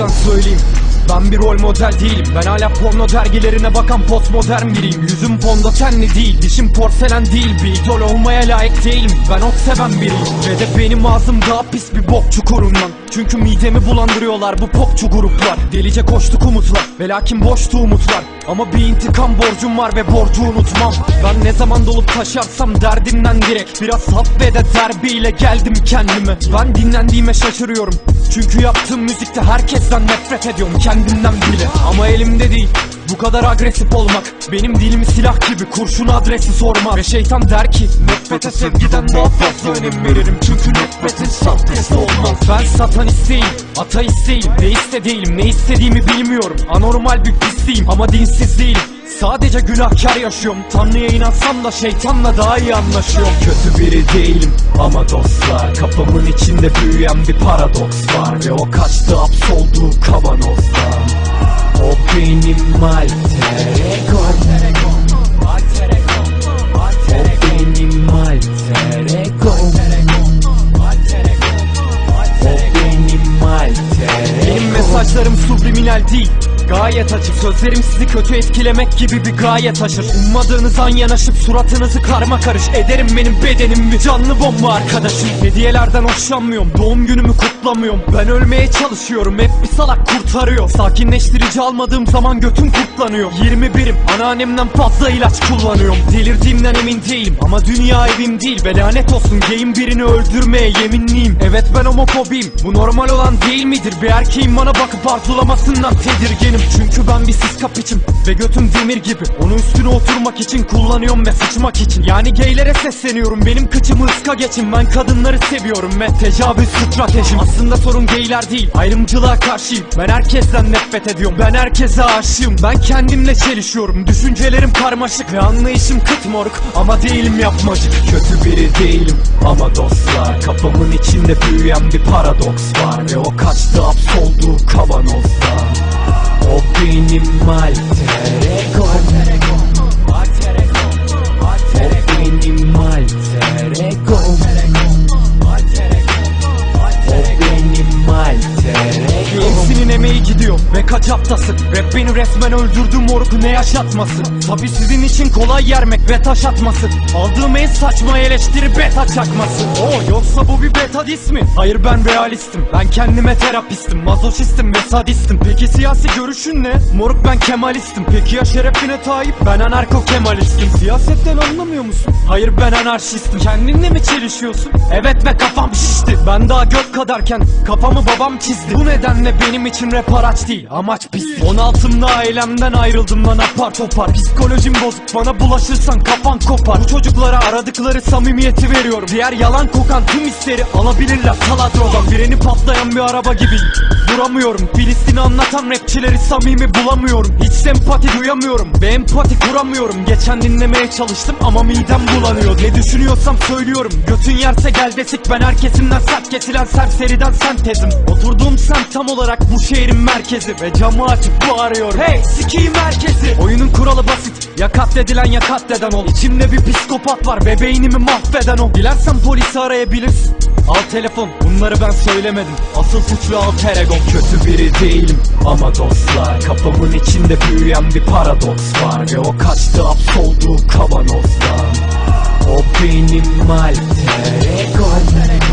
Tá söyleyeyim. Güzel değilim. Ben hala porno dergilerine bakan postmodern biriyim. Yüzüm fondötenli değil dişim porselen değil. Bir idol olmaya layık değilim. Ben ot seven biriyim. Ve de benim ağzım daha pis bir bok çukurundan Çünkü midemi bulandırıyorlar bu popçu gruplar. Delice koştuk umutlar Ve lakin boştu umutlar. Ama bir intikam borcum var ve borcu unutmam. Ben ne zaman dolup taşarsam derdimden direkt Biraz saf ve de derbiyle geldim kendime. Ben dinlendiğime şaşırıyorum. Çünkü yaptığım müzikte herkesten nefret ediyorum kendimden bile. Ama elimde değil bu kadar agresif olmak. Benim dilim silah gibi kurşun adresi sormaz Ve şeytan der ki Nefrete sevgiden daha fazla önem veririm. Çünkü nefretin sahtesi olmaz Ben satanist değilim, ateist değilim. Deist de değilim, ne istediğimi bilmiyorum. Anormal bir pisliğim ama dinsiz değilim. Sadece günahkar yaşıyorum. Tanrı'ya inansam da şeytanla daha iyi anlaşıyorum. Kötü biri değilim ama dostlar Kafamın içinde büyüyen bir paradoks var. Ve o kaçtı hapsolduğu kavanozdan. O benim Benim mesajlarım subliminal değil Gayet açık. Sözlerim sizi kötü etkilemek gibi bir gaye taşır. Ummadığınız an yanaşıp suratınızı karma karış. Ederim benim bedenimi canlı bomba arkadaşım. Hediyelerden hoşlanmıyorum. Doğum günümü kutlamıyorum. Ben ölmeye çalışıyorum. Hep bir salak kurtarıyor. Sakinleştirici almadığım zaman götüm kurtlanıyor. 21'im anneannemden fazla ilaç kullanıyorum. Delirdiğimden emin değilim. Ama dünya evim değil. Ve lanet olsun. Gayim birini öldürmeye yeminliyim. Evet ben homofobiyim. Bu normal olan değil midir? Bir erkeğin bana bakıp arzulamasından tedirginim Çünkü ben bir siskap içim ve götüm demir gibi. Onu üstüne oturmak için kullanıyorum ve sıçmak için. Yani gaylere sesleniyorum benim kıçımı ıska geçin. Ben kadınları seviyorum ve tecavüz stratejim Aslında sorun gayler değil ayrımcılığa karşıyım. Ben herkesten nefret ediyorum ben herkese aşığım. Ben kendimle çelişiyorum düşüncelerim karmaşık Ve anlayışım kıt moruk. Ama değilim yapmacık. Kötü biri değilim ama dostlar. Kafamın içinde büyüyen bir paradoks var Ve o kaçtı hapsolduğu kavanozdan O benim haftası Rap beni resmen öldürdü moruk ne yaşatması Tabi sizin için kolay yermek ve taş atması Aldığım en saçma eleştiri beta çakması. Oo yoksa bu bir beta dis mi? Hayır ben realistim. Ben kendime terapistim Mazoşistim ve sadistim. Peki siyasi görüşün ne? Moruk ben kemalistim. Peki ya şerefine Tayyip? Ben anarko kemalistim Siyasetten anlamıyor musun? Hayır ben anarşistim. Kendinle mi çelişiyorsun? Evet ve kafam şişti. Ben daha gök kadarken kafamı babam çizdi. Bu nedenle benim için rap araç değil amaç pislik 16'mda ailemden ayrıldım lan apar topar. Psikolojim bozuk bana bulaşırsan kafan kopar. Bu çocuklara aradıkları samimiyeti veriyorum. Diğer yalan kokan tüm hisleri alabilirler. Taladrodan Bireni patlayan bir araba gibi. Duramıyorum. Filistin'i anlatan rapçileri samimi bulamıyorum. Hiç sempati duyamıyorum. Ve empati kuramıyorum. Geçen dinlemeye çalıştım ama midem bulanıyor. Ne düşünüyorsam söylüyorum. Götün yerse gel desik. Ben herkesinden sert kesilen serseriden sentezim. Oturduğum semt tam olarak bu şehrin merkezi. Ve camı açıp bağırıyorum Hey sikiyim herkesi. Oyunun kuralı basit. Ya katledilen ya katleden ol. İçimde bir psikopat var. Ve beynimi mahveden o Dilersen polisi arayabilirsin. Al telefon. Bunları ben söylemedim. Asıl suçlu alter egom Kötü biri değilim ama dostlar. Kafamın içinde büyüyen bir paradoks var. Ve o kaçtı hapsolduğu kavanozdan. O benim alter egom